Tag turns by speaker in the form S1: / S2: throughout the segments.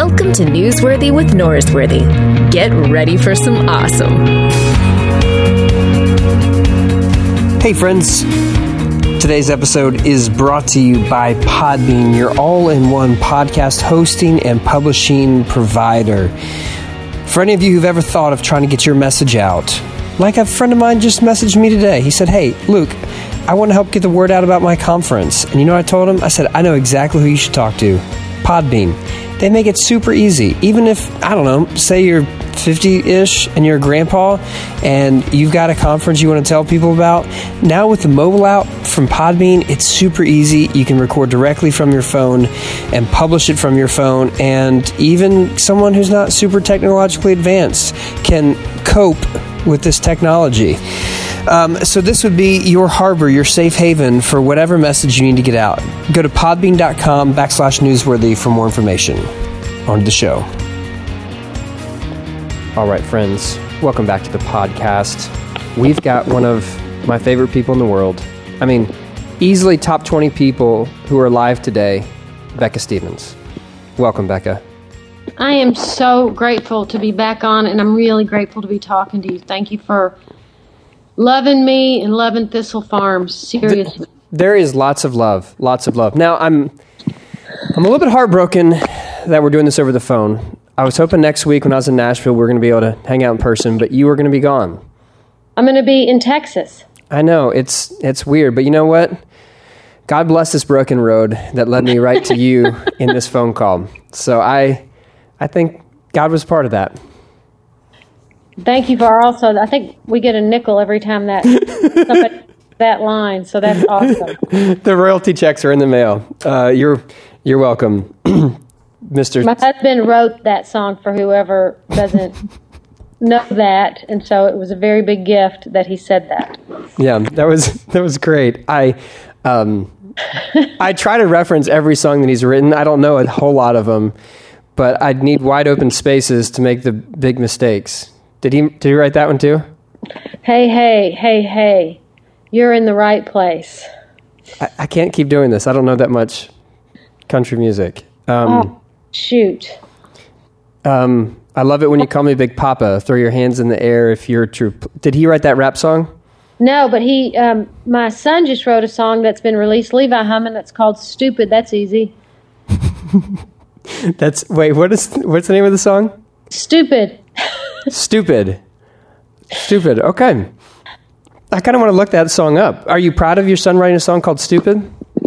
S1: Welcome to Newsworthy with Norsworthy. Get ready for some awesome.
S2: Hey, friends. Today's episode is brought to you by Podbean, your all in one podcast hosting and publishing provider. For any of you who've ever thought of trying to get your message out, like a friend of mine just messaged me today. He said, Hey, Luke, I want to help get the word out about my conference. And you know I told him? I said, I know exactly who you should talk to Podbean. They make it super easy. Even if, I don't know, say you're 50 ish and you're a grandpa and you've got a conference you want to tell people about, now with the mobile app from Podbean, it's super easy. You can record directly from your phone and publish it from your phone. And even someone who's not super technologically advanced can cope with this technology. Um, so this would be your harbor, your safe haven for whatever message you need to get out. Go to podbean.com backslash newsworthy for more information. On to the show. All right, friends, welcome back to the podcast. We've got one of my favorite people in the world. I mean, easily top 20 people who are alive today, Becca Stevens. Welcome, Becca.
S3: I am so grateful to be back on, and I'm really grateful to be talking to you. Thank you for loving me and loving Thistle Farms. Seriously.
S2: There is lots of love, lots of love. Now, I'm I'm a little bit heartbroken that we're doing this over the phone. I was hoping next week when I was in Nashville we are going to be able to hang out in person, but you were going to be gone.
S3: I'm going to be in Texas.
S2: I know it's it's weird, but you know what? God bless this broken road that led me right to you in this phone call. So I I think God was part of that.
S3: Thank you for also. I think we get a nickel every time that somebody, that line. So that's awesome.
S2: the royalty checks are in the mail. Uh, you're you're welcome, Mister.
S3: My husband wrote that song for whoever doesn't know that, and so it was a very big gift that he said that.
S2: Yeah, that was that was great. I. Um, I try to reference every song that he's written. I don't know a whole lot of them, but I'd need wide open spaces to make the big mistakes. Did he did he write that one too?
S3: Hey, hey, hey, hey. You're in the right place.
S2: I, I can't keep doing this. I don't know that much country music. Um,
S3: oh, shoot.
S2: Um, I love it when you call me Big Papa. Throw your hands in the air if you're true. Did he write that rap song?
S3: No, but he, um, my son just wrote a song that's been released, Levi Hummon, that's called Stupid. That's easy.
S2: that's, wait, what is, what's the name of the song?
S3: Stupid.
S2: Stupid. Stupid. Okay. I kind of want to look that song up. Are you proud of your son writing a song called Stupid?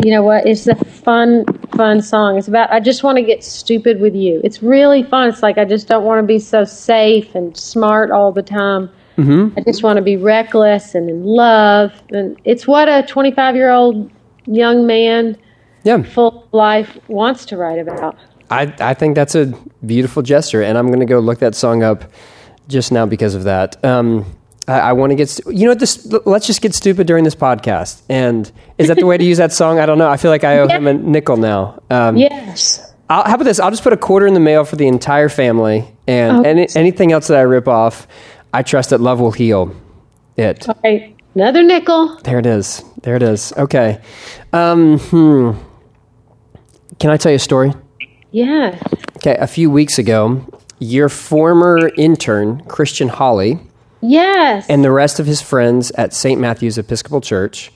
S3: You know what? It's a fun, fun song. It's about, I just want to get stupid with you. It's really fun. It's like, I just don't want to be so safe and smart all the time. Mm-hmm. I just want to be reckless and in love. And it's what a 25 year old young man,
S2: yeah.
S3: full life, wants to write about.
S2: I, I think that's a beautiful gesture, and I'm going to go look that song up just now because of that. Um, I, I want to get, stu- you know, what, this. Let's just get stupid during this podcast. And is that the way to use that song? I don't know. I feel like I owe yeah. him a nickel now.
S3: Um, yes.
S2: I'll, how about this? I'll just put a quarter in the mail for the entire family, and oh. any, anything else that I rip off, I trust that love will heal it.
S3: All right. Another nickel.
S2: There it is. There it is. Okay. Um, hmm. Can I tell you a story?
S3: Yeah.
S2: Okay. A few weeks ago, your former intern, Christian Holly,
S3: yes,
S2: and the rest of his friends at St. Matthew's Episcopal Church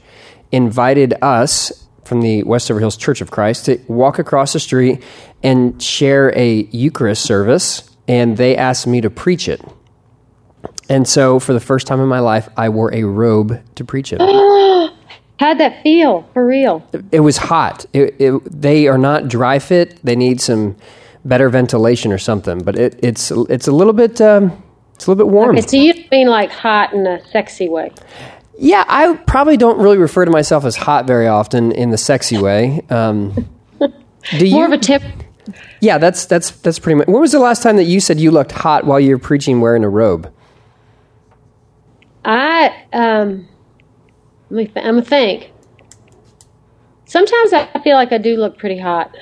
S2: invited us from the Westover Hills Church of Christ to walk across the street and share a Eucharist service, and they asked me to preach it. And so, for the first time in my life, I wore a robe to preach it.
S3: How'd that feel for real?
S2: It was hot. It, it, they are not dry fit. They need some better ventilation or something. But it, it's it's a little bit um, it's a little bit warm.
S3: Okay, so you mean like hot in a sexy way?
S2: Yeah, I probably don't really refer to myself as hot very often in the sexy way. Um,
S3: do you? More of a tip.
S2: Yeah, that's that's that's pretty much. When was the last time that you said you looked hot while you were preaching wearing a robe?
S3: I um, let me. Th- I'm gonna think. Sometimes I feel like I do look pretty hot.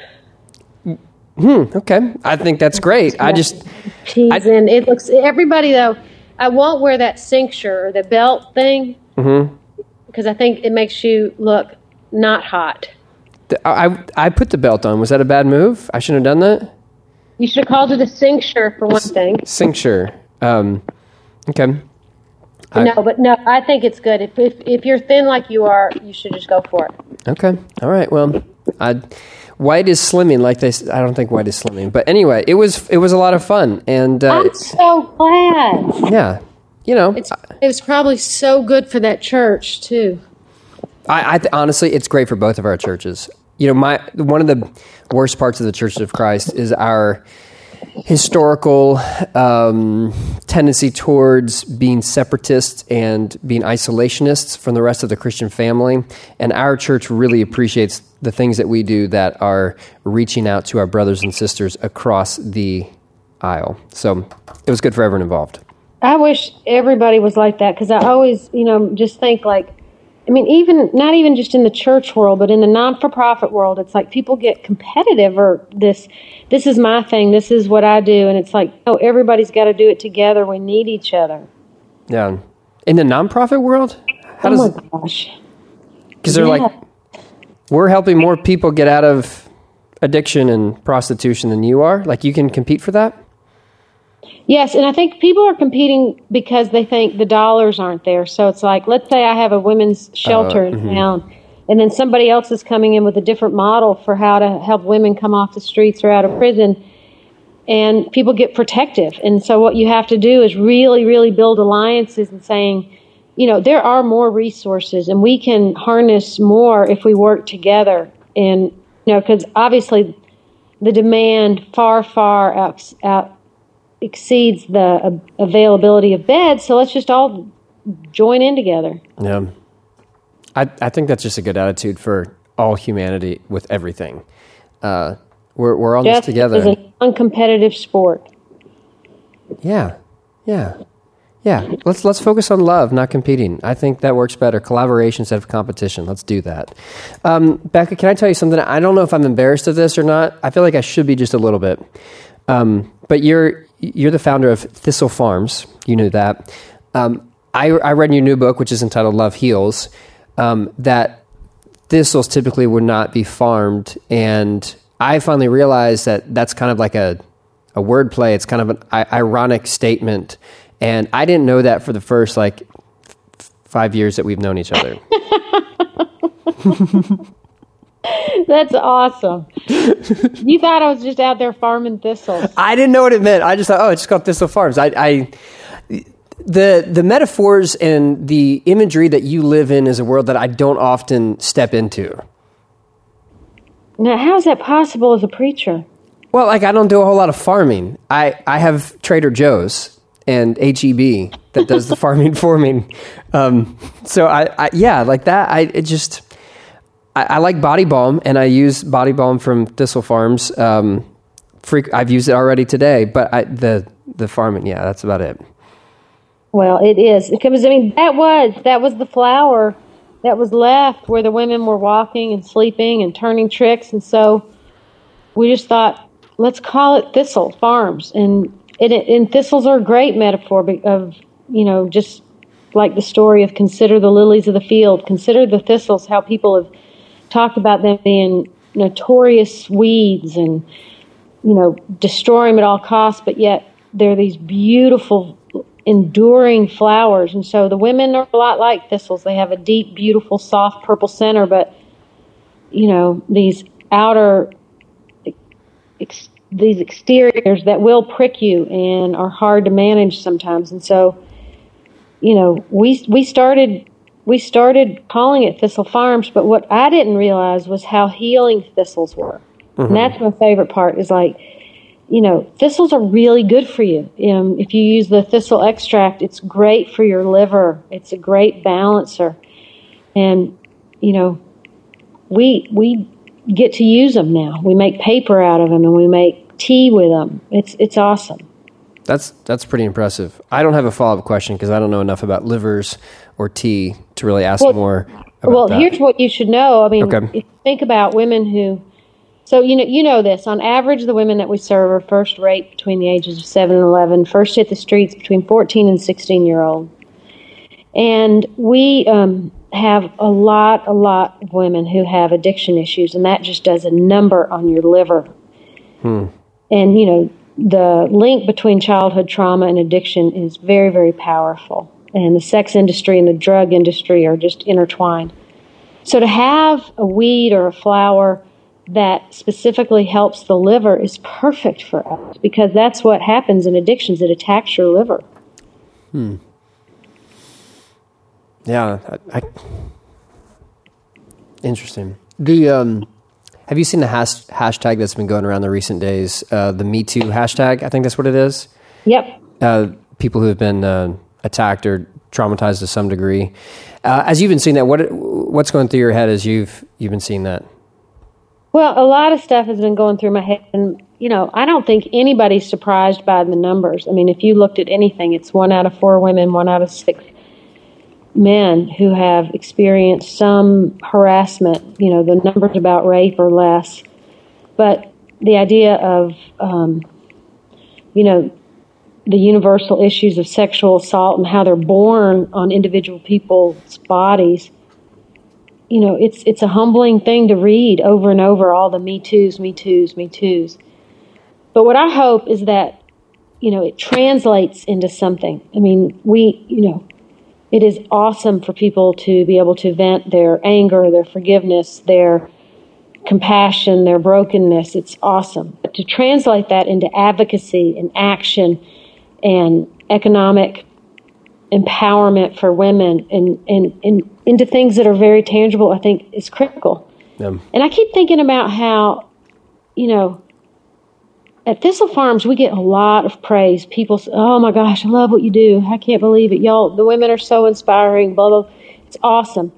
S2: Hmm. Okay. I think that's great. I just
S3: teasing. It looks everybody though. I won't wear that cincture or the belt thing
S2: mm-hmm.
S3: because I think it makes you look not hot.
S2: I I put the belt on. Was that a bad move? I shouldn't have done that.
S3: You should have called it a cincture for one thing.
S2: Cincture. Um, okay. I-
S3: no, but no, I think it's good. If, if if you're thin like you are, you should just go for it.
S2: Okay. All right. Well, I, white is slimming. Like they, I don't think white is slimming. But anyway, it was it was a lot of fun, and uh,
S3: I'm so glad.
S2: yeah, you know,
S3: It's it was probably so good for that church too.
S2: I, I th- honestly, it's great for both of our churches. You know, my one of the worst parts of the Church of Christ is our historical um, tendency towards being separatists and being isolationists from the rest of the Christian family. And our church really appreciates the things that we do that are reaching out to our brothers and sisters across the aisle. So it was good for everyone involved.
S3: I wish everybody was like that because I always, you know, just think like, I mean, even not even just in the church world, but in the non-for-profit world, it's like people get competitive or this, this is my thing, this is what I do, and it's like, oh, everybody's got to do it together. We need each other.
S2: Yeah. In the nonprofit world, how
S3: oh
S2: does
S3: my gosh!
S2: because they're
S3: Yeah.
S2: like we're helping more people get out of addiction and prostitution than you are. Like you can compete for that.
S3: Yes, and I think people are competing because they think the dollars aren't there. So it's like, let's say I have a women's uh, shelter mm-hmm. in town, and then somebody else is coming in with a different model for how to help women come off the streets or out of prison. And people get protective. And so what you have to do is really, really build alliances and saying, you know, there are more resources and we can harness more if we work together. And, you know, because obviously the demand far, far out, out exceeds the availability of beds. So let's just all join in together.
S2: Yeah. I I think that's just a good attitude for all humanity with everything. Uh, we're we're all just
S3: Just
S2: together.
S3: is an uncompetitive sport.
S2: Yeah, yeah, yeah. Let's let's focus on love, not competing. I think that works better. Collaboration instead of competition. Let's do that. Um, Becca, can I tell you something? I don't know if I'm embarrassed of this or not. I feel like I should be just a little bit. Um, but you're you're the founder of Thistle Farms. You knew that. Um, I I read in your new book, which is entitled Love Heals, um, that thistles typically would not be farmed, and I finally realized that that's kind of like a a wordplay. It's kind of an I- ironic statement, and I didn't know that for the first like f- five years that we've known each other.
S3: That's awesome. you thought I was just out there farming thistles.
S2: I didn't know what it meant. I just thought, oh, it's just called Thistle Farms. I, I the the metaphors and the imagery that you live in is a world that I don't often step into.
S3: Now, how is that possible as a preacher?
S2: Well, like I don't do a whole lot of farming. I, I have Trader Joe's and HEB that does the farming for me. Um, so I, I yeah, like that. I it just I, I like body balm and I use body balm from Thistle Farms. Um, freak, I've used it already today, but I, the the farming, yeah, that's about it.
S3: Well, it is because I mean that was that was the flower that was left where the women were walking and sleeping and turning tricks, and so we just thought let's call it Thistle Farms, and it, and thistles are a great metaphor of you know just like the story of consider the lilies of the field, consider the thistles, how people have talked about them being notorious weeds and you know destroy them at all costs, but yet they're these beautiful enduring flowers. And so the women are a lot like thistles. They have a deep beautiful soft purple center but you know these outer ex- these exteriors that will prick you and are hard to manage sometimes. And so you know we we started we started calling it thistle farms but what i didn't realize was how healing thistles were and that's my favorite part is like you know, thistles are really good for you. Um, if you use the thistle extract, it's great for your liver. It's a great balancer, and you know, we we get to use them now. We make paper out of them, and we make tea with them. It's it's awesome.
S2: That's that's pretty impressive. I don't have a follow up question because I don't know enough about livers or tea to really ask
S3: Well-
S2: more. About
S3: Well,
S2: that.
S3: here's what you should know. I mean,
S2: Okay.
S3: think about women who, so you know, you know this. On average, the women that we serve are first rate between the ages of seven and eleven. First hit the streets between fourteen and sixteen year old, and we um, have a lot, a lot of women who have addiction issues, and that just does a number on your liver. and you know the link between childhood trauma and addiction is very very powerful and the sex industry and the drug industry are just intertwined so to have a weed or a flower that specifically helps the liver is perfect for us because that's what happens in addictions it attacks your liver
S2: hmm yeah I, I interesting the um have you seen the hash, hashtag that's been going around the recent days? Uh, the Me Too hashtag. I think that's what it is.
S3: Yep.
S2: Uh, people who have been uh, attacked or traumatized to some degree. Uh, as you've been seeing that, what what's going through your head as you've you've been seeing that?
S3: Well, a lot of stuff has been going through my head, and you know, I don't think anybody's surprised by the numbers. I mean, if you looked at anything, it's one out of four women, one out of six men who have experienced some harassment. You know, the numbers about rape are less, but the idea of, um, you know, the universal issues of sexual assault and how they're borne on individual people's bodies. You know, it's it's a humbling thing to read over and over all the me toos, me toos, me toos. But what I hope is that, you know, it translates into something. I mean, we, you know, it is awesome for people to be able to vent their anger, their forgiveness, their compassion, their brokenness. It's awesome. But to translate that into advocacy and action and economic empowerment for women and, and, and into things that are very tangible, I think is critical. Yeah. And I keep thinking about how, you know, at Thistle Farms, we get a lot of praise. People say, "Oh my gosh, I love what you do. I can't believe it, y'all. The women are so inspiring. Blah blah. It's awesome."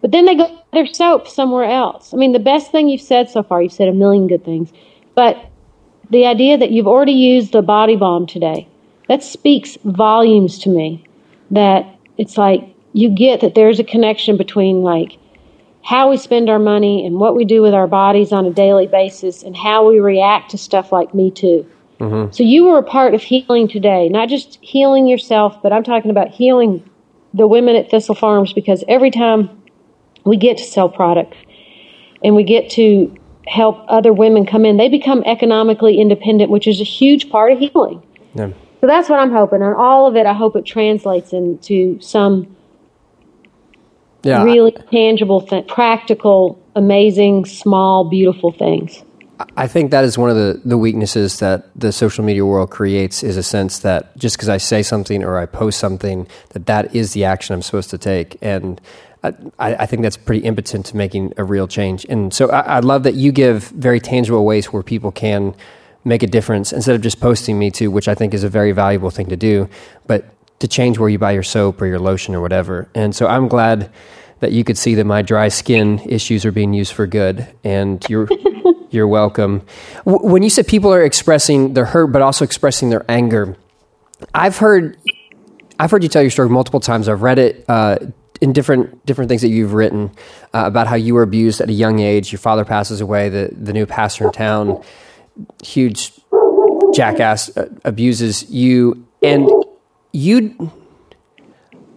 S3: But then they go their soap somewhere else. I mean, the best thing you've said so far, you've said a million good things, but the idea that you've already used the body balm today, that speaks volumes to me. That it's like you get that there's a connection between like how we spend our money and what we do with our bodies on a daily basis and how we react to stuff like Me Too. Mm-hmm. So you were a part of healing today, not just healing yourself, but I'm talking about healing the women at Thistle Farms because every time we get to sell product and we get to help other women come in, they become economically independent, which is a huge part of healing. Yeah. So that's what I'm hoping. And all of it, I hope it translates into some yeah. really tangible, th- practical, amazing, small, beautiful things.
S2: I think that is one of the, the weaknesses that the social media world creates is a sense that just because I say something or I post something, that that is the action I'm supposed to take. And I, I think that's pretty impotent to making a real change. And so I, I love that you give very tangible ways where people can make a difference instead of just posting Me Too, which I think is a very valuable thing to do. But to change where you buy your soap or your lotion or whatever. And so I'm glad that you could see that my dry skin issues are being used for good, and you're you're welcome. W- when you said people are expressing their hurt but also expressing their anger, I've heard I've heard you tell your story multiple times. I've read it. Uh, in different different things that you've written uh, about how you were abused at a young age. Your father passes away. The the new pastor in town, huge jackass, uh, abuses you, and you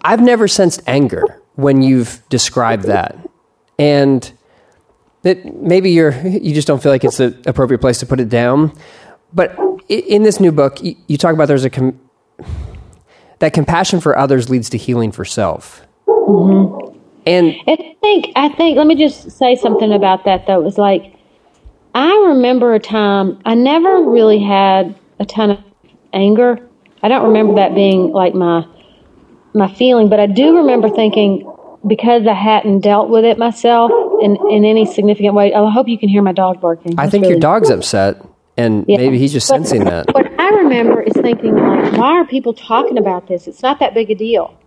S2: I've never sensed anger when you've described that. And that maybe you're you just don't feel like it's the appropriate place to put it down. But in this new book, you, talk about there's a com- that compassion for others leads to healing for self.
S3: Mm-hmm. And I think I think let me just say something about that though. It was like I remember a time I never really had a ton of anger I don't remember that being like my my feeling, but I do remember thinking because I hadn't dealt with it myself in, in any significant way. Oh, I hope you can hear my dog barking.
S2: I think really your dog's upset, and yeah. maybe he's just but, sensing that.
S3: What I remember is thinking, like, why are people talking about this? It's not that big a deal.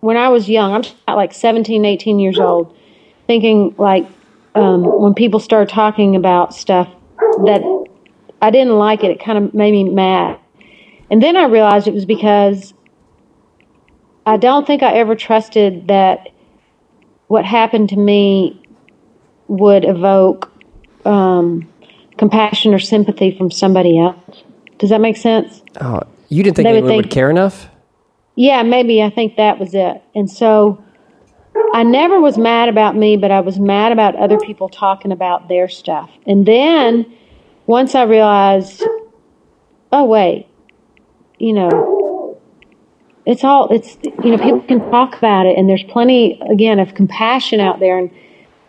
S3: When I was young, I'm like 17, 18 years old, thinking, like, um, when people started talking about stuff that I didn't like it, it kind of made me mad. And then I realized it was because I don't think I ever trusted that what happened to me would evoke um, compassion or sympathy from somebody else. Does that make sense?
S2: Oh, you didn't think they anyone would, think, would care enough?
S3: Yeah, maybe I think that was it. And so I never was mad about me, but I was mad about other people talking about their stuff. And then once I realized oh wait, you know, it's all it's you know people can talk about it, and there's plenty again of compassion out there, and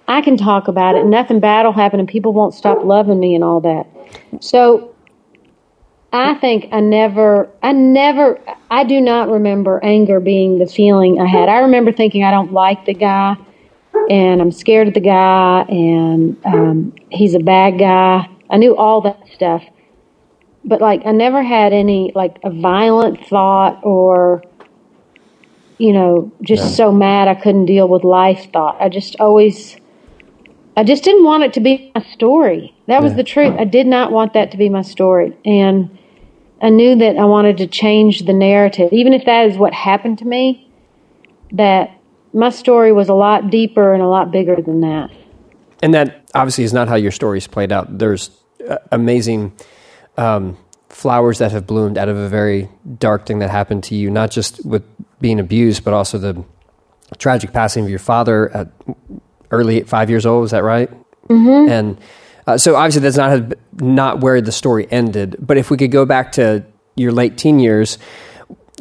S3: I can talk about it. And nothing bad will happen, and people won't stop loving me and all that. So I think I never, I never, I do not remember anger being the feeling I had. I remember thinking I don't like the guy and I'm scared of the guy and um, he's a bad guy. I knew all that stuff. But like, I never had any like a violent thought or, you know, just yeah. so mad I couldn't deal with life thought. I just always, I just didn't want it to be my story. That was yeah. the truth. I did not want that to be my story. And I knew that I wanted to change the narrative, even if that is what happened to me, that my story was a lot deeper and a lot bigger than that.
S2: And that obviously is not how your story's played out. There's uh, amazing um, flowers that have bloomed out of a very dark thing that happened to you, not just with being abused, but also the tragic passing of your father at early five years old. Is that right?
S3: Mm-hmm.
S2: And uh, so obviously that's not not where the story ended. But if we could go back to your late teen years,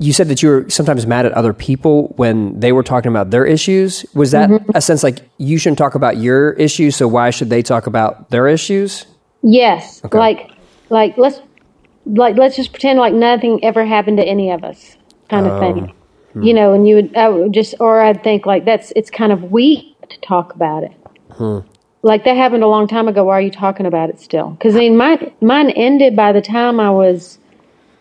S2: you said that you were sometimes mad at other people when they were talking about their issues. Was that mm-hmm. a sense like you shouldn't talk about your issues, so why should they talk about their issues?
S3: Yes, okay. like like let's like let's just pretend like nothing ever happened to any of us, kind of um, thing. Hmm. You know, and you would, I would just, or I'd think like that's it's kind of weak to talk about it.
S2: Hmm
S3: like that happened a long time ago. Why are you talking about it still? Because I mean, mine mine ended by the time I was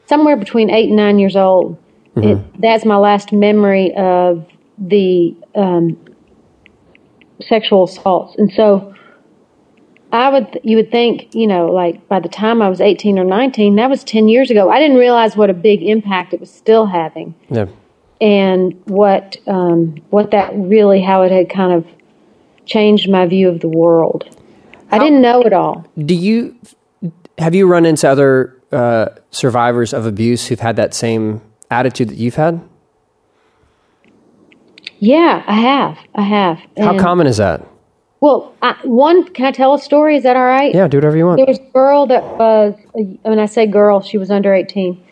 S3: somewhere between eight and nine years old. Mm-hmm. It, that's my last memory of the um, sexual assaults, and so I would you would think you know like by the time I was eighteen or nineteen, that was ten years ago. I didn't realize what a big impact it was still having.
S2: Yeah.
S3: And what um, what that really how it had kind of changed my view of the world. How, I didn't know it all.
S2: Do you have you run into other uh, survivors of abuse who've had that same attitude that you've had?
S3: Yeah, I have. I have.
S2: How common is that?
S3: Well, I, one, can I tell a story? Is that all right?
S2: Yeah, do whatever you want.
S3: There was a girl that was, when I say girl, she was under 18,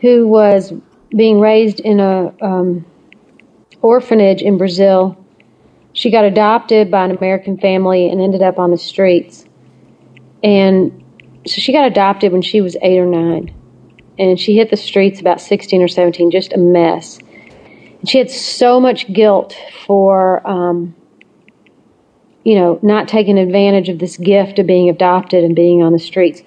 S3: who was being raised in a um, orphanage in Brazil she got adopted by an American family and ended up on the streets. And so she got adopted when she was eight or nine. And she hit the streets about 16 or 17, just a mess. And she had so much guilt for, um, you know, not taking advantage of this gift of being adopted and being on the streets.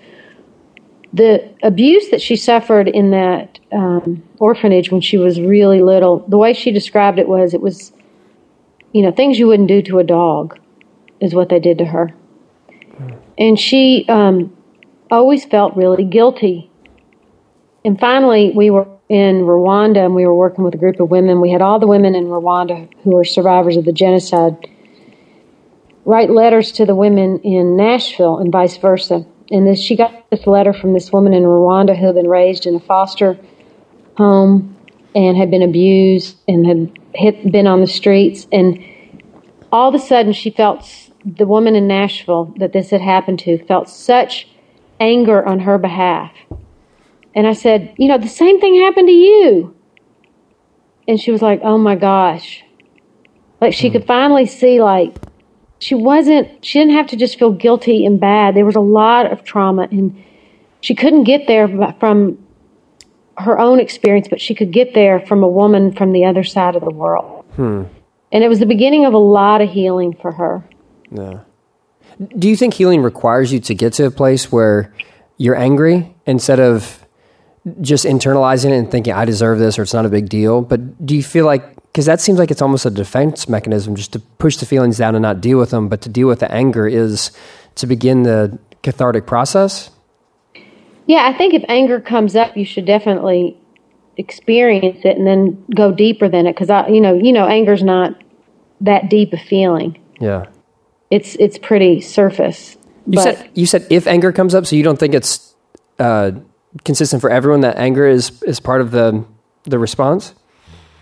S3: The abuse that she suffered in that um, orphanage when she was really little, the way she described it was it was you know, things you wouldn't do to a dog is what they did to her. And she um, always felt really guilty. And finally, we were in Rwanda and we were working with a group of women. We had all the women in Rwanda who were survivors of the genocide write letters to the women in Nashville and vice versa. And this, she got this letter from this woman in Rwanda who had been raised in a foster home and had been abused and had hit, been on the streets. And all of a sudden, she felt the woman in Nashville that this had happened to felt such anger on her behalf. And I said, You know, the same thing happened to you. And she was like, Oh my gosh. Like she hmm. could finally see, like, she wasn't, she didn't have to just feel guilty and bad. There was a lot of trauma, and she couldn't get there from her own experience, but she could get there from a woman from the other side of the world.
S2: Hmm.
S3: And it was the beginning of a lot of healing for her.
S2: Yeah. Do you think healing requires you to get to a place where you're angry instead of just internalizing it and thinking, I deserve this or it's not a big deal? But do you feel like, because that seems like it's almost a defense mechanism just to push the feelings down and not deal with them, but to deal with the anger is to begin the cathartic process?
S3: Yeah, I think if anger comes up, you should definitely experience it and then go deeper than it because I, you know, you know, anger's not that deep a feeling.
S2: Yeah,
S3: it's it's pretty surface.
S2: You but, said you said if anger comes up, so you don't think it's uh, consistent for everyone that anger is is part of the the response.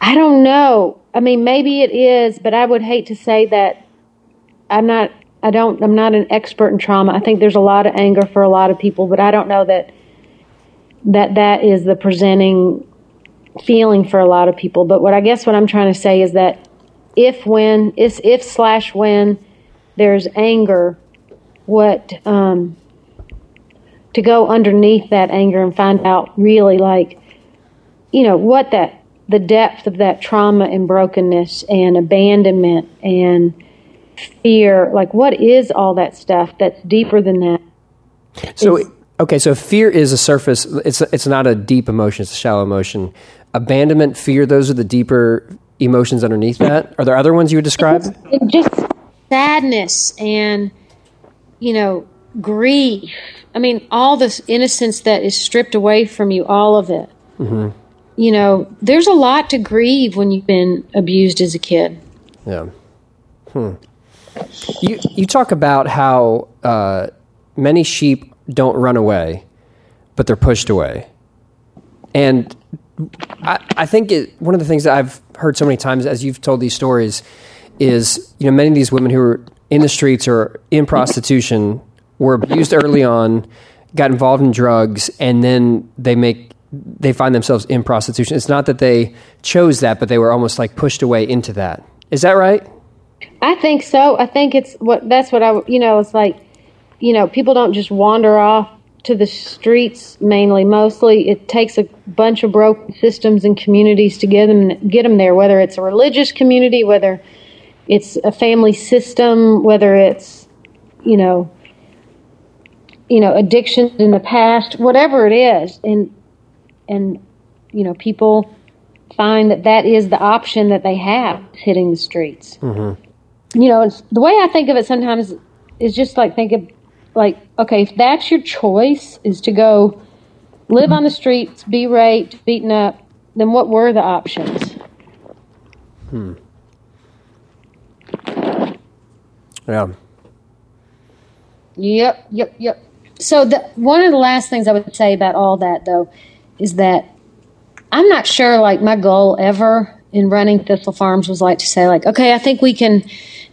S3: I don't know. I mean, maybe it is, but I would hate to say that. I'm not I don't. I'm not an expert in trauma. I think there's a lot of anger for a lot of people, but I don't know that that that is the presenting feeling for a lot of people. But what I guess what I'm trying to say is that if when if, if slash when there's anger, what um, to go underneath that anger and find out really like you know what that the depth of that trauma and brokenness and abandonment and fear like what is all that stuff that's deeper than that?
S2: So okay so fear is a surface it's it's not a deep emotion it's a shallow emotion. Abandonment fear those are the deeper emotions underneath that? Are there other ones you would describe?
S3: Just sadness and you know grief. I mean all this innocence that is stripped away from you all of it. Mm-hmm. You know there's a lot to grieve when you've been abused as a kid.
S2: Yeah. Hmm. you you talk about how uh, many sheep don't run away but they're pushed away. And I, I think it, one of the things that I've heard so many times as you've told these stories is you know many of these women who are in the streets or in prostitution were abused early on, got involved in drugs, and then they make they find themselves in prostitution. It's not that they chose that, but they were almost like pushed away into that. Is that right?
S3: I think so. I think it's what that's what I you know it's like you know people don't just wander off to the streets mainly mostly it takes a bunch of broken systems and communities to get them get them there whether it's a religious community whether it's a family system whether it's you know you know addiction in the past whatever it is and and you know people find that that is the option that they have hitting the streets mm-hmm. you know the way i think of it sometimes is just like think of like, okay, if that's your choice is to go live on the streets, be raped, beaten up, then what were the options?
S2: Hmm. Yeah.
S3: Yep, yep, yep. So the, one of the last things I would say about all that though is that I'm not sure like my goal ever in running Thistle Farms was like to say like, okay, I think we can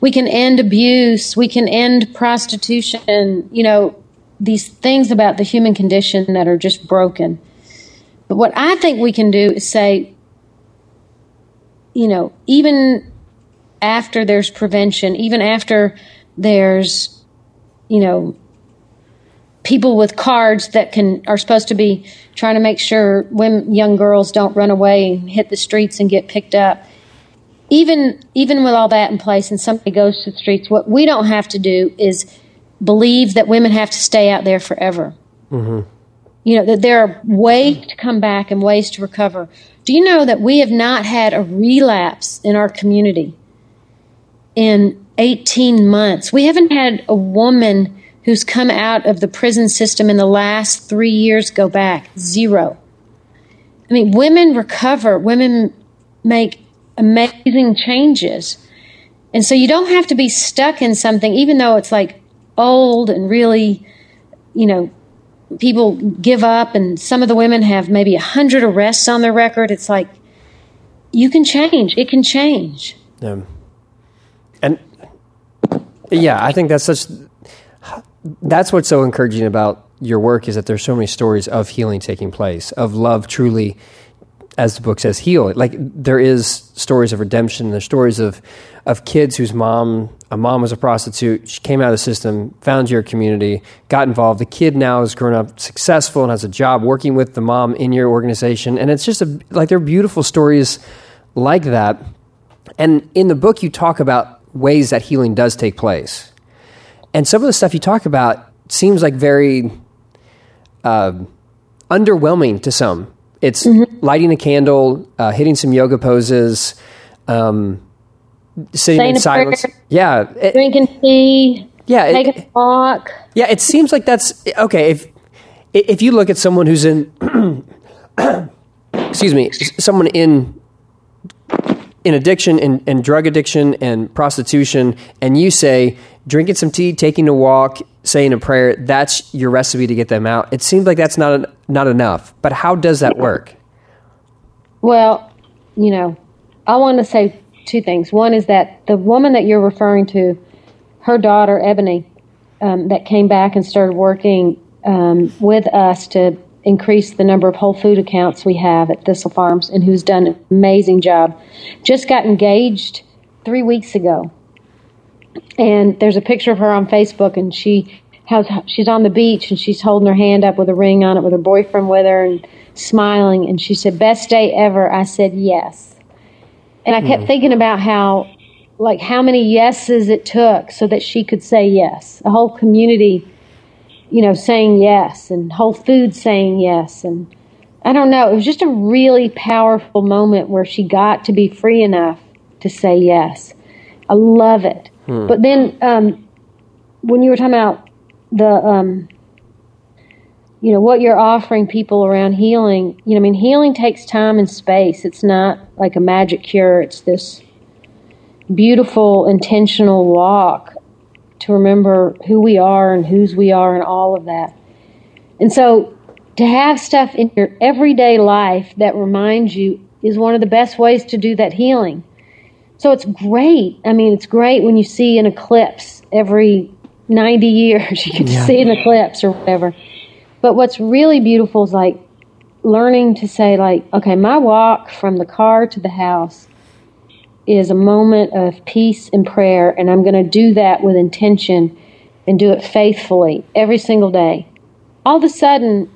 S3: we can end abuse, we can end prostitution, you know, these things about the human condition that are just broken. But what I think we can do is say, you know, even after there's prevention, even after there's, you know, people with cards that can are supposed to be trying to make sure when young girls don't run away and hit the streets and get picked up even even with all that in place and somebody goes to the streets, what we don't have to do is believe that women have to stay out there forever. Mm-hmm. You know, that there are ways to come back and ways to recover. Do you know that we have not had a relapse in our community in 18 months? We haven't had a woman who's come out of the prison system in the last three years go back. Zero. I mean, women recover, women make amazing changes. And so you don't have to be stuck in something, even though it's like old and really, you know, people give up, and some of the women have maybe a hundred arrests on their record. It's like you can change. It can change.
S2: Yeah. And yeah, I think that's such. That's what's so encouraging about your work is that there's so many stories of healing taking place, of love truly as the book says, heal. Like there is stories of redemption. There's stories of of kids whose mom a mom was a prostitute. She came out of the system, found your community, got involved. The kid now has grown up successful and has a job working with the mom in your organization. And it's just a, like there are beautiful stories like that. And in the book, you talk about ways that healing does take place. And some of the stuff you talk about seems like very uh, underwhelming to some it's mm-hmm. lighting a candle, uh, hitting some yoga poses, um, sitting Saying in silence. Prayer,
S3: yeah, it, drinking tea. Yeah, taking it, a walk.
S2: Yeah, it seems like that's okay. If if you look at someone who's in, excuse me, someone in in addiction and, and drug addiction and prostitution, and you say drinking some tea, taking a walk, saying a prayer, that's your recipe to get them out. It seems like that's not not enough. But how does that work?
S3: Well, you know, I want to say two things. One is that the woman that you're referring to, her daughter Ebony, um, that came back and started working um, with us to increase the number of whole food accounts we have at Thistle Farms and who's done an amazing job. Just got engaged three weeks ago. And there's a picture of her on Facebook and she has she's on the beach and she's holding her hand up with a ring on it with her boyfriend with her and smiling and she said, Best day ever. I said yes. And I kept mm. thinking about how like how many yeses it took so that she could say yes. A whole community, you know, saying yes, and Whole Foods saying yes, and I don't know. It was just a really powerful moment where she got to be free enough to say yes. I love it. Hmm. But then, um, when you were talking about the, um, you know, what you're offering people around healing, you know, I mean, healing takes time and space. It's not like a magic cure. It's this beautiful, intentional walk to remember who we are and whose we are and all of that. And so to have stuff in your everyday life that reminds you is one of the best ways to do that healing. So it's great. I mean, it's great when you see an eclipse every 90 years, you can yeah. see an eclipse or whatever. But what's really beautiful is like learning to say, like, okay, my walk from the car to the house is a moment of peace and prayer, and I'm going to do that with intention and do it faithfully every single day. All of a sudden,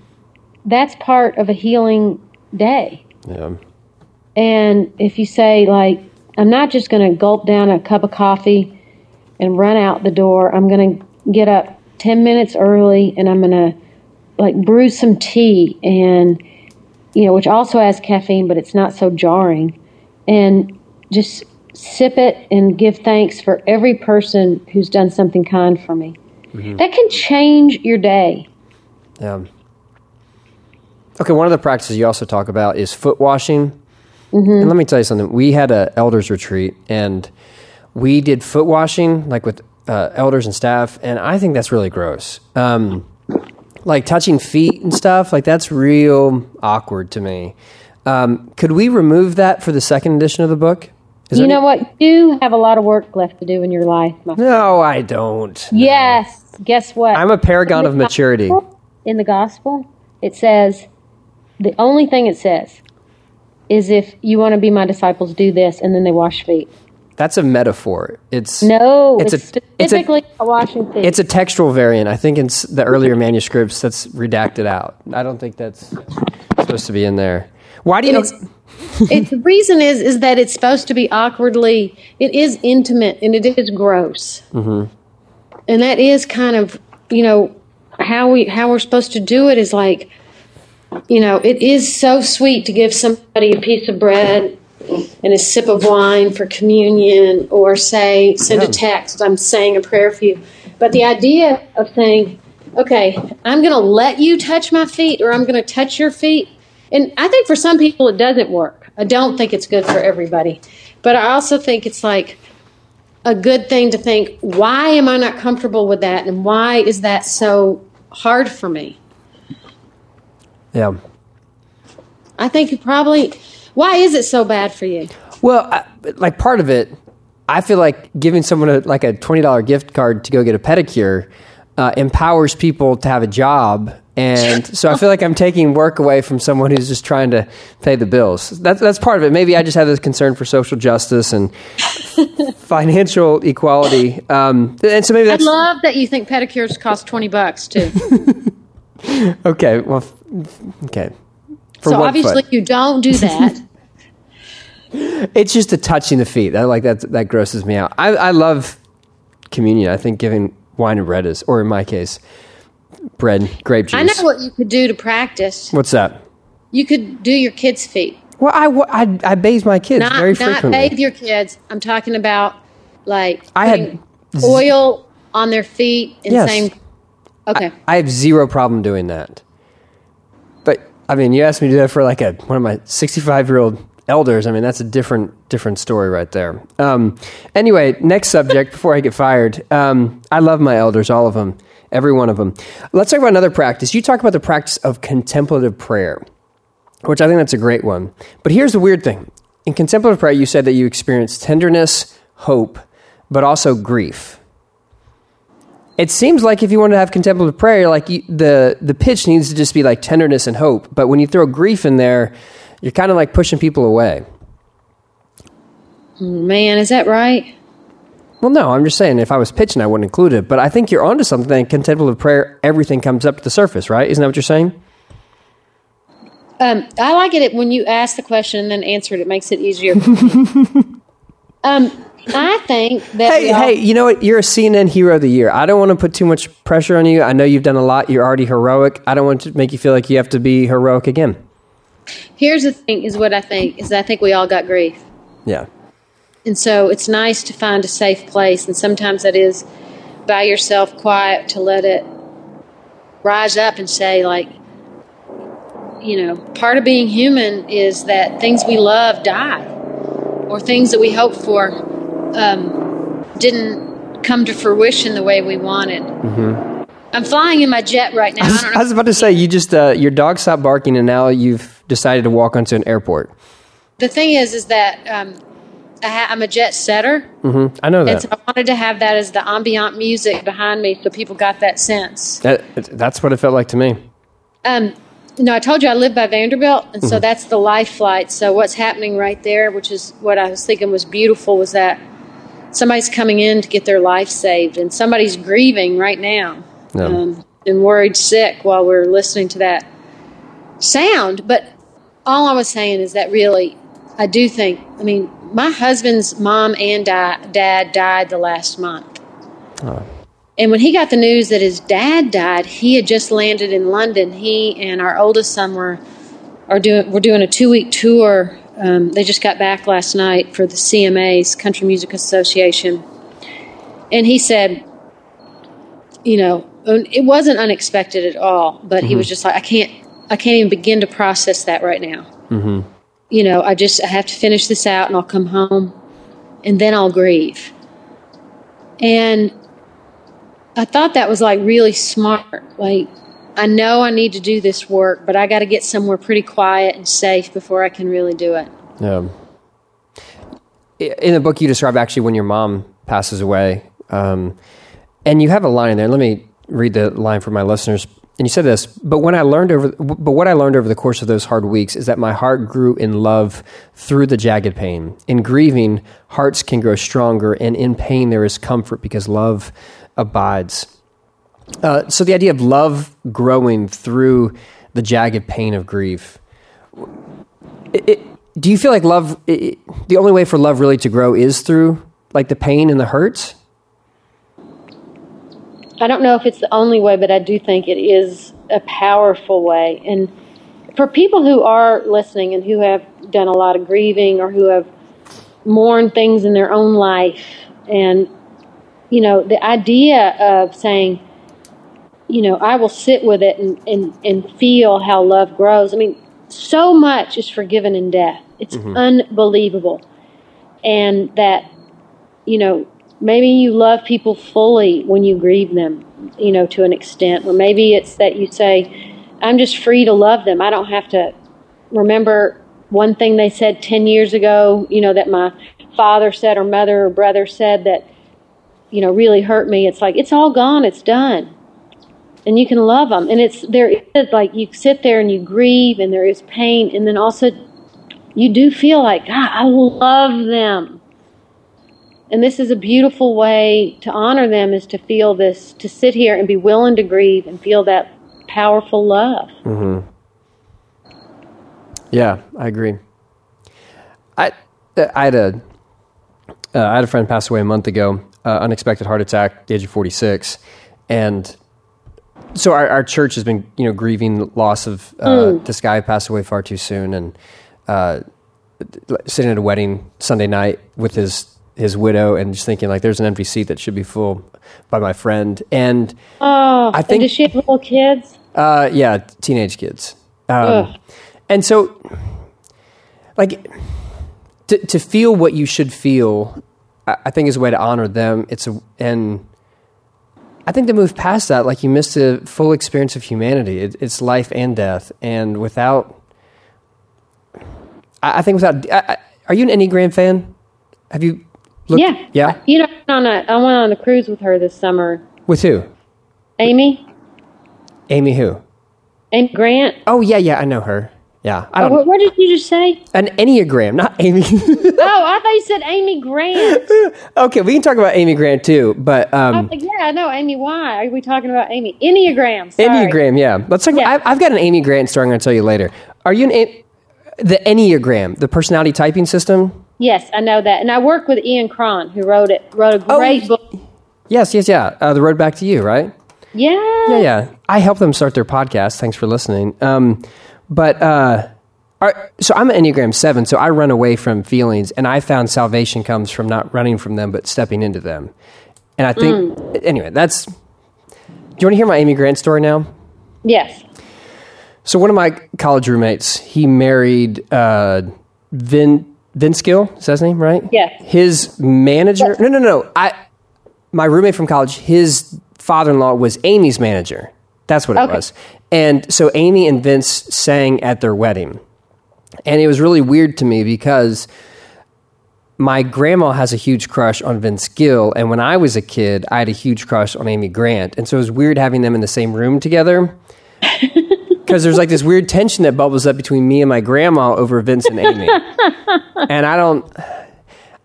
S3: that's part of a healing day.
S2: Yeah.
S3: And if you say, like, I'm not just going to gulp down a cup of coffee and run out the door, I'm going to get up 10 minutes early and I'm going to, like, brew some tea and, you know, which also has caffeine, but it's not so jarring. And just sip it and give thanks for every person who's done something kind for me. Mm-hmm. That can change your day.
S2: Yeah. Okay, one of the practices you also talk about is foot washing. Mm-hmm. And let me tell you something. We had a elders retreat, and we did foot washing, like with uh, elders and staff, and I think that's really gross. Um, like touching feet and stuff, like that's real awkward to me. Um, could we remove that for the second edition of the book?
S3: Is you know what? You have a lot of work left to do in your life.
S2: no, I don't.
S3: Yes. Guess what?
S2: I'm a paragon of maturity.
S3: Gospel, in the gospel, it says the only thing it says is if you want to be my disciples, do this, and then they wash feet.
S2: That's a metaphor. It's
S3: no. It's, it's a, specifically it's a, washing feet.
S2: It's a textual variant. I think in the earlier manuscripts that's redacted out. I don't think that's supposed to be in there. Why do you?
S3: it, the reason is is that it's supposed to be awkwardly. It is intimate and it is gross, mm-hmm. and that is kind of you know how we how we're supposed to do it is like you know it is so sweet to give somebody a piece of bread and a sip of wine for communion or say send a text i'm saying a prayer for you but the idea of saying okay i'm going to let you touch my feet or i'm going to touch your feet and I think for some people it doesn't work. I don't think it's good for everybody. But I also think it's like a good thing to think, why am I not comfortable with that? And why is that so hard for me?
S2: Yeah.
S3: I think you probably, why is it so bad for you?
S2: Well, I, like part of it, I feel like giving someone a, like a $20 gift card to go get a pedicure uh, empowers people to have a job and so I feel like I'm taking work away from someone who's just trying to pay the bills. That's that's part of it. Maybe I just have this concern for social justice and financial equality. Um, and so maybe that's.
S3: I love that you think pedicures cost twenty bucks too.
S2: okay. Well. Okay.
S3: For so obviously foot? you don't do that.
S2: it's just the touching the feet. I like that. That grosses me out. I, I love communion. I think giving wine and bread is, or in my case, bread, grape juice. I
S3: know what you could do to practice.
S2: What's that?
S3: You could do your kids' feet.
S2: Well, I, I, I bathe my kids
S3: not,
S2: very frequently.
S3: Not bathe your kids. I'm talking about like I had oil on their feet and yes. saying, okay.
S2: I, I, have zero problem doing that. But I mean, you asked me to do that for like a one of my 65 year old elders. I mean, that's a different different story right there. Um, anyway, next subject before I get fired. Um, I love my elders, all of them every one of them. Let's talk about another practice. You talk about the practice of contemplative prayer, which I think that's a great one. But here's the weird thing in contemplative prayer, you said that you experience tenderness, hope, but also grief. It seems like if you want to have contemplative prayer, like you, the the pitch needs to just be like tenderness and hope. But when you throw grief in there, you're kind of like pushing people away.
S3: Man, is that right?
S2: Well, no, I'm just saying if I was pitching, I wouldn't include it. But I think you're onto something. Contemplative prayer, everything comes up to the surface, right? Isn't that what you're saying?
S3: Um, I like it when you ask the question and then answer it. It makes it easier. um, I think that.
S2: Hey,
S3: all,
S2: hey, you know what? You're a CNN hero of the year. I don't want to put too much pressure on you. I know you've done a lot. You're already heroic. I don't want to make you feel like you have to be heroic again.
S3: Here's the thing: is what I think is I think we all got grief.
S2: Yeah.
S3: And so it's nice to find a safe place, and sometimes that is by yourself, quiet, to let it rise up and say, like, you know, part of being human is that things we love die, or things that we hope for um, didn't come to fruition the way we wanted. Mm-hmm. I'm flying in my jet right now.
S2: I was,
S3: I,
S2: I was about to say, you just uh, your dog stopped barking, and now you've decided to walk onto an airport.
S3: The thing is, is that um, I ha- I'm a jet setter.
S2: Mm-hmm. I know that.
S3: And so I wanted to have that as the ambient music behind me, so people got that sense.
S2: that. That's what it felt like to me.
S3: Um, no, I told you I live by Vanderbilt, and so that's the life flight. So what's happening right there, which is what I was thinking was beautiful, was that somebody's coming in to get their life saved, and somebody's grieving right now
S2: Yeah.
S3: um, and worried sick while we're listening to that sound. But all I was saying is that really, I do think. I mean, my husband's mom and di- dad died the last month. And when he got the news that his dad died, he had just landed in London. He and our oldest son were are doing we're doing a two week tour. Um, they just got back last night for the CMA's Country Music Association, and he said, you know, it wasn't unexpected at all. But he was just like, I can't, I can't even begin to process that right now. You know, I just I have to finish this out, and I'll come home, and then I'll grieve. And I thought that was like really smart. Like, I know I need to do this work, but I got to get somewhere pretty quiet and safe before I can really do it.
S2: Yeah. In the book, you describe actually when your mom passes away, um, and you have a line in there. Let me read the line for my listeners. And you said this, but when I learned over, but what I learned over the course of those hard weeks is that my heart grew in love through the jagged pain. In grieving, hearts can grow stronger, and in pain there is comfort because love abides. Uh, so the idea of love growing through the jagged pain of grief. It, it, do you feel like love? It, the only way for love really to grow is through like the pain and the hurt.
S3: I don't know if it's the only way, but I do think it is a powerful way. And for people who are listening and who have done a lot of grieving or who have mourned things in their own life, and you know, the idea of saying, you know, I will sit with it and, and, and feel how love grows. I mean, so much is forgiven in death. It's mm-hmm. unbelievable. And that, you know, maybe you love people fully when you grieve them, you know, to an extent. Or maybe it's that you say, I'm just free to love them. I don't have to remember one thing they said 10 years ago, you know, that my father said or mother or brother said that, you know, really hurt me. It's like, it's all gone, it's done. And you can love them. And it's, there is like, you sit there and you grieve and there is pain. And then also, you do feel like, God, I love them. And this is a beautiful way to honor them is to feel this, to sit here and be willing to grieve and feel that powerful love. Mm-hmm.
S2: Yeah, I agree. I I had a uh, I had a friend pass away a month ago, uh, unexpected heart attack, the age of forty six, and so our, our church has been you know grieving the loss of uh, this guy who passed away far too soon, and uh, sitting at a wedding Sunday night with his his widow, and just thinking like there's an empty seat that should be full by my friend, and
S3: Oh,
S2: I think-
S3: does she have little kids?
S2: uh, yeah, teenage kids. Um, and so, like, to, to feel what you should feel, I, I think is a way to honor them. It's a, and I think to move past that, like you missed the full experience of humanity. It, it's life and death. And without, I, I think without, I, I, are you an Enneagram fan? Have you looked?
S3: Yeah.
S2: Yeah.
S3: You know, on a, I went on a cruise with her this summer,
S2: With who?
S3: Amy?
S2: Amy who?
S3: Amy Grant?
S2: Oh yeah, yeah, I know her. Yeah, I
S3: Oh,
S2: don't.
S3: what, what did you just say?
S2: An Enneagram, not Amy.
S3: Oh, I thought you said Amy Grant.
S2: okay, we can talk about Amy Grant too, but
S3: I
S2: um,
S3: like, yeah, I know Amy. Why are we talking about Amy? Enneagram. Sorry.
S2: Enneagram, yeah. Let's talk.
S3: Yeah.
S2: I, I've got an Amy Grant story. I'm going to tell you later. Are you an the Enneagram, the personality typing system?
S3: Yes, I know that, and I work with Ian Cron, who wrote it. Wrote a
S2: Oh,
S3: great book.
S2: Yes, yes, yeah. Uh, the road back to you, right?
S3: Yeah.
S2: Yeah, yeah. I helped them start their podcast. Thanks for listening. Um, but uh, are, so I'm an Enneagram Seven, so I run away from feelings, and I found salvation comes from not running from them, but stepping into them. And I think, anyway, that's. Do you want to hear my Amy Grant story now?
S3: Yes.
S2: So one of my college roommates, he married uh, Vin Vince Gill. Is that his name, right?
S3: Yes.
S2: His manager. No, no, no. I my roommate from college. His father-in-law was Amy's manager. That's what it
S3: Okay.
S2: was. And so Amy and Vince sang at their wedding, and it was really weird to me because my grandma has a huge crush on Vince Gill, and when I was a kid, I had a huge crush on Amy Grant, and so it was weird having them in the same room together because there's like this weird tension that bubbles up between me and my grandma over Vince and Amy, and I don't.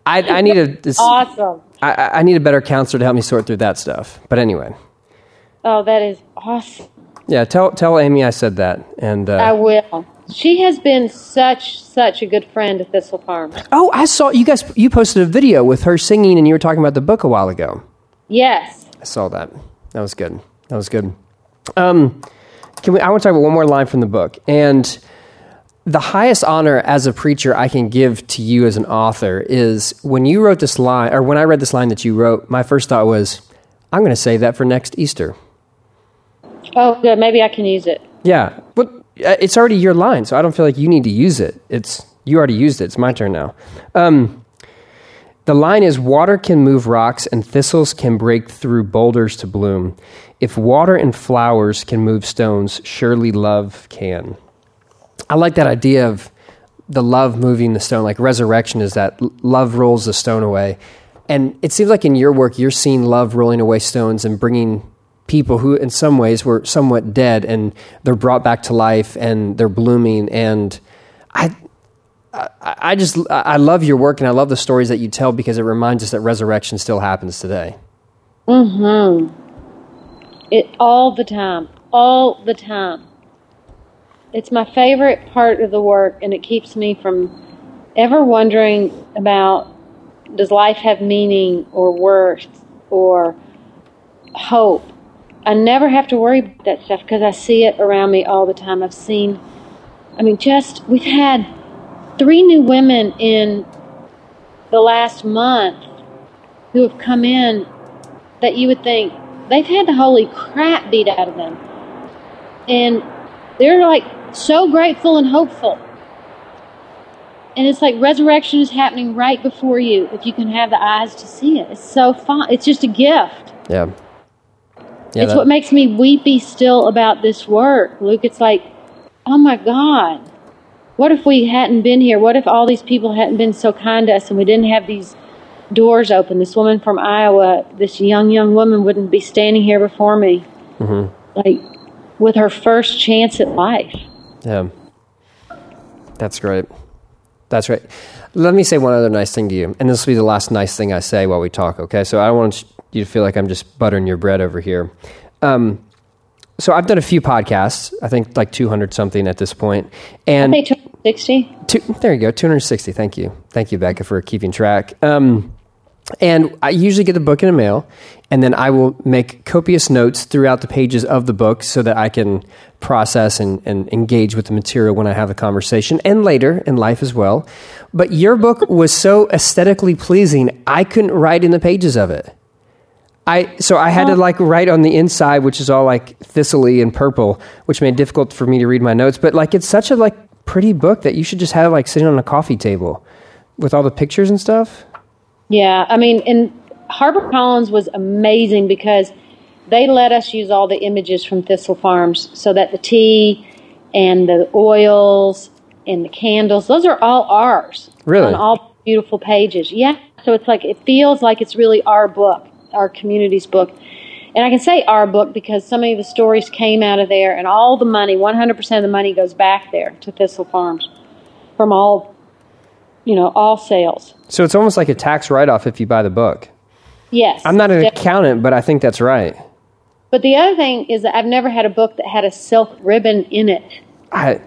S2: I, I need a this,
S3: Awesome.
S2: I, I I need a better counselor to help me sort through that stuff. But anyway,
S3: Oh, that is awesome.
S2: Yeah, tell tell Amy I said that, and
S3: I
S2: uh,
S3: will. She has been such such a good friend at Thistle Farm.
S2: oh, I saw you guys. You posted a video with her singing, and you were talking about the book a while ago.
S3: Yes.
S2: I saw that. That was good. That was good. Um, can we? I want to talk about one more line from the book. And the highest honor as a preacher I can give to you as an author is when you wrote this line, or when I read this line that you wrote. My first thought was, I'm going to save that for next Easter.
S3: Oh, good. Maybe I can use it.
S2: Yeah, but uh, it's already your line, so I don't feel like you need to use it. It's you already used it. It's my turn now. Um, the line is water can move rocks and thistles can break through boulders to bloom. If water and flowers can move stones, surely love can. I like that idea of the love moving the stone. Like resurrection is that love rolls the stone away. And it seems like in your work, you're seeing love rolling away stones and bringing people who, in some ways, were somewhat dead and they're brought back to life and they're blooming. And I, I, I just, I love your work and I love the stories that you tell because it reminds us that resurrection still happens today. Hmm.
S3: It all the time. All the time. It's my favorite part of the work, and it keeps me from ever wondering about does life have meaning or worth or hope. I never have to worry about that stuff because I see it around me all the time. I've seen, I mean, just, we've had three new women in the last month who have come in that you would think they've had the holy crap beat out of them. And they're like so grateful and hopeful. And it's like resurrection is happening right before you if you can have the eyes to see it. It's so fun. It's just a gift.
S2: Yeah. Yeah,
S3: it's
S2: that-
S3: what makes me weepy still about this work, Luke. It's like, oh my God, what if we hadn't been here? What if all these people hadn't been so kind to us and we didn't have these doors open? This woman from Iowa, this young, young woman wouldn't be standing here before me, mm-hmm. like with her first chance at life.
S2: Yeah. That's great. That's right. Let me say one other nice thing to you, and this will be the last nice thing I say while we talk, okay? So I don't want you feel like I'm just buttering your bread over here. Um, so I've done a few podcasts, I think like 200 something at this point. And
S3: They took 60.
S2: Two, there you go, 260. Thank you. Thank you, Becca, for keeping track. Um, and I usually get the book in the mail, and then I will make copious notes throughout the pages of the book so that I can process and, and engage with the material when I have a conversation and later in life as well. But your book was so aesthetically pleasing, I couldn't write in the pages of it. I so I had to like write on the inside, which is all like thistly and purple, which made it difficult for me to read my notes. But like it's such a like pretty book that you should just have like sitting on a coffee table with all the pictures and stuff.
S3: Yeah, I mean, and HarperCollins was amazing because they let us use all the images from Thistle Farms so that the tea and the oils and the candles, those are all ours.
S2: Really?
S3: On all beautiful pages. Yeah. So it's like, it feels like it's really our book, our community's book. and I can say our book because so many of the stories came out of there, and all the money, 100% of the money goes back there to Thistle Farms from all, you know, all sales.
S2: So it's almost like a tax write off if you buy the book.
S3: Yes.
S2: I'm not an
S3: definitely.
S2: accountant, but I think that's right.
S3: But the other thing is that I've never had a book that had a silk ribbon in it.
S2: I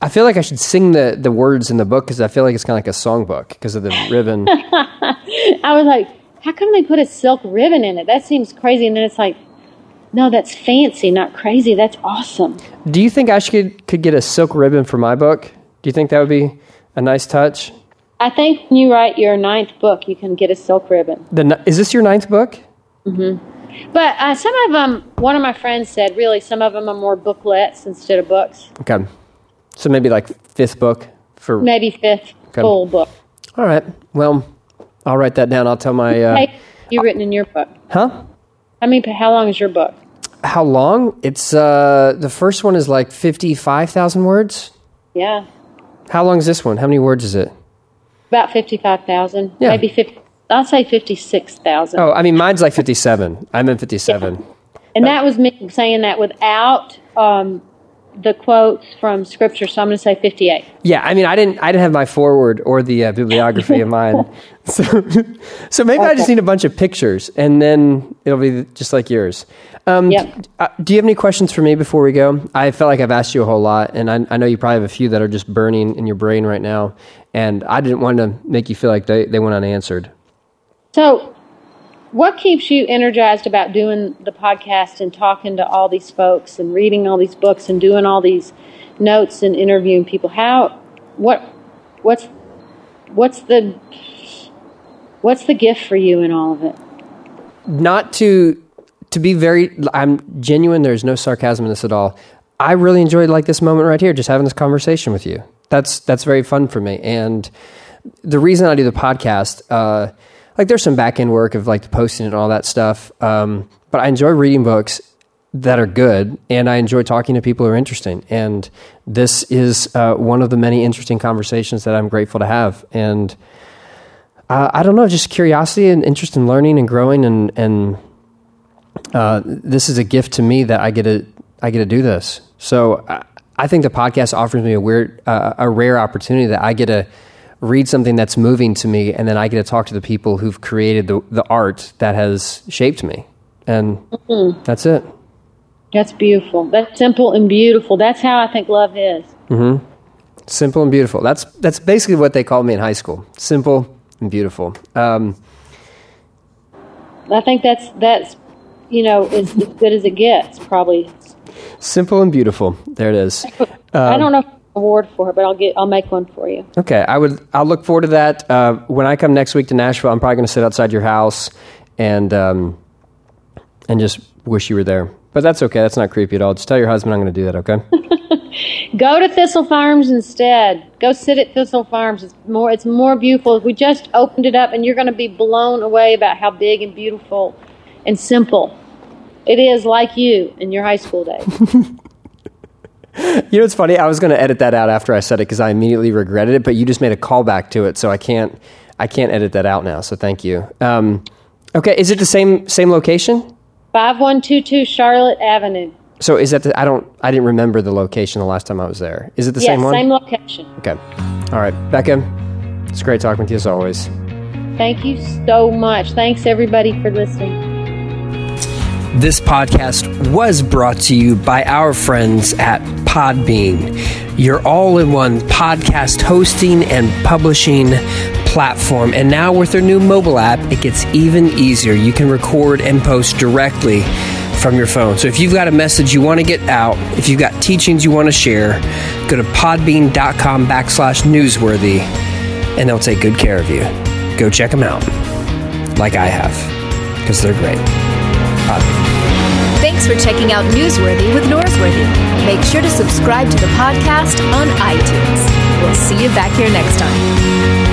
S2: I feel like I should sing the, the words in the book because I feel like it's kind of like a songbook because of the ribbon.
S3: I was like, how come they put a silk ribbon in it? That seems crazy. And then it's like, no, that's fancy, not crazy. That's awesome.
S2: Do you think I should could get a silk ribbon for my book? Do you think that would be a nice touch?
S3: I think when you write your ninth book, you can get a silk ribbon.
S2: The is this your ninth book? Mm-hmm.
S3: But uh, some of them, one of my friends said, really, some of them are more booklets instead of books.
S2: Okay, so maybe like fifth book for.
S3: Maybe fifth
S2: Okay.
S3: full book.
S2: All right. Well, I'll write that down. I'll tell my. Uh,
S3: Hey, you written in your book?
S2: huh?
S3: I mean, how long is your book?
S2: How long? It's uh the first one is like fifty five thousand words.
S3: Yeah,
S2: How long is this one? How many words is it?
S3: about fifty-five thousand.
S2: Yeah.
S3: Maybe fifty. I'll say fifty-six thousand.
S2: Oh, I mean mine's like fifty seven. I'm in fifty seven.
S3: And that was me saying that without um, the quotes from scripture. So I'm going to say 58.
S2: Yeah, I mean, I didn't, I didn't have my forward or the uh, bibliography of mine, so, so maybe I just need a bunch of pictures, and then it'll be just like yours. Um,
S3: Yep.
S2: uh, do you have any questions for me before we go? I felt like I've asked you a whole lot, and I, I know you probably have a few that are just burning in your brain right now, and I didn't want to make you feel like they, they went unanswered.
S3: So, what keeps you energized about doing the podcast and talking to all these folks and reading all these books and doing all these notes and interviewing people? How, what, what's, what's the, what's the gift for you in all of it?
S2: not to to be very i'm genuine there's no sarcasm in this at all i really enjoyed like this moment right here just having this conversation with you that's that's very fun for me and the reason i do the podcast uh like there's some back end work of like the posting and all that stuff um but i enjoy reading books that are good and i enjoy talking to people who are interesting and this is uh, one of the many interesting conversations that i'm grateful to have and uh, I don't know, just curiosity and interest in learning and growing, and and uh, this is a gift to me that I get to I get to do this. So I, I think the podcast offers me a weird, uh, a rare opportunity that I get to read something that's moving to me, and then I get to talk to the people who've created the the art that has shaped me, and mm-hmm. that's it.
S3: That's beautiful. That's simple and beautiful. That's how I think love is. Mm-hmm.
S2: Simple and beautiful. That's that's basically what they called me in high school. Simple and beautiful. Um,
S3: I think that's that's you know as, as good as it gets. Probably.
S2: simple and beautiful. There it is.
S3: I don't know um, if I have an award for it, but I'll get I'll make one for you.
S2: Okay, I would. I'll look forward to that. Uh, when I come next week to Nashville, I'm probably going to sit outside your house and um, and just wish you were there. But that's okay. That's not creepy at all. Just tell your husband I'm going to do that. Okay.
S3: Go to Thistle Farms instead. Go sit at Thistle Farms. It's more it's more beautiful. We just opened it up, and you're going to be blown away about how big and beautiful and simple it is, like you in your high school days.
S2: you know, it's funny. I was going to edit that out after I said it because I immediately regretted it. But you just made a callback to it, so I can't. I can't edit that out now. So thank you. Um, okay, is it the same same location?
S3: Five one two two Charlotte Avenue.
S2: So is that the, I don't I didn't remember the location the last time I was there. Is it the
S3: yes,
S2: same one?
S3: same location.
S2: Okay. All right, Becca. It's great talking with you as always.
S3: Thank you so much. Thanks everybody for listening.
S2: This podcast was brought to you by our friends at Podbean, your all in one podcast hosting and publishing platform. And now with their new mobile app, it gets even easier. You can record and post directly from your phone. So if you've got a message you want to get out, if you've got teachings you want to share, go to podbean.com backslash newsworthy and they'll take good care of you. Go check them out, like I have, because they're great.
S1: For checking out Newsworthy with Norsworthy. Make sure to subscribe to the podcast on iTunes. We'll see you back here next time.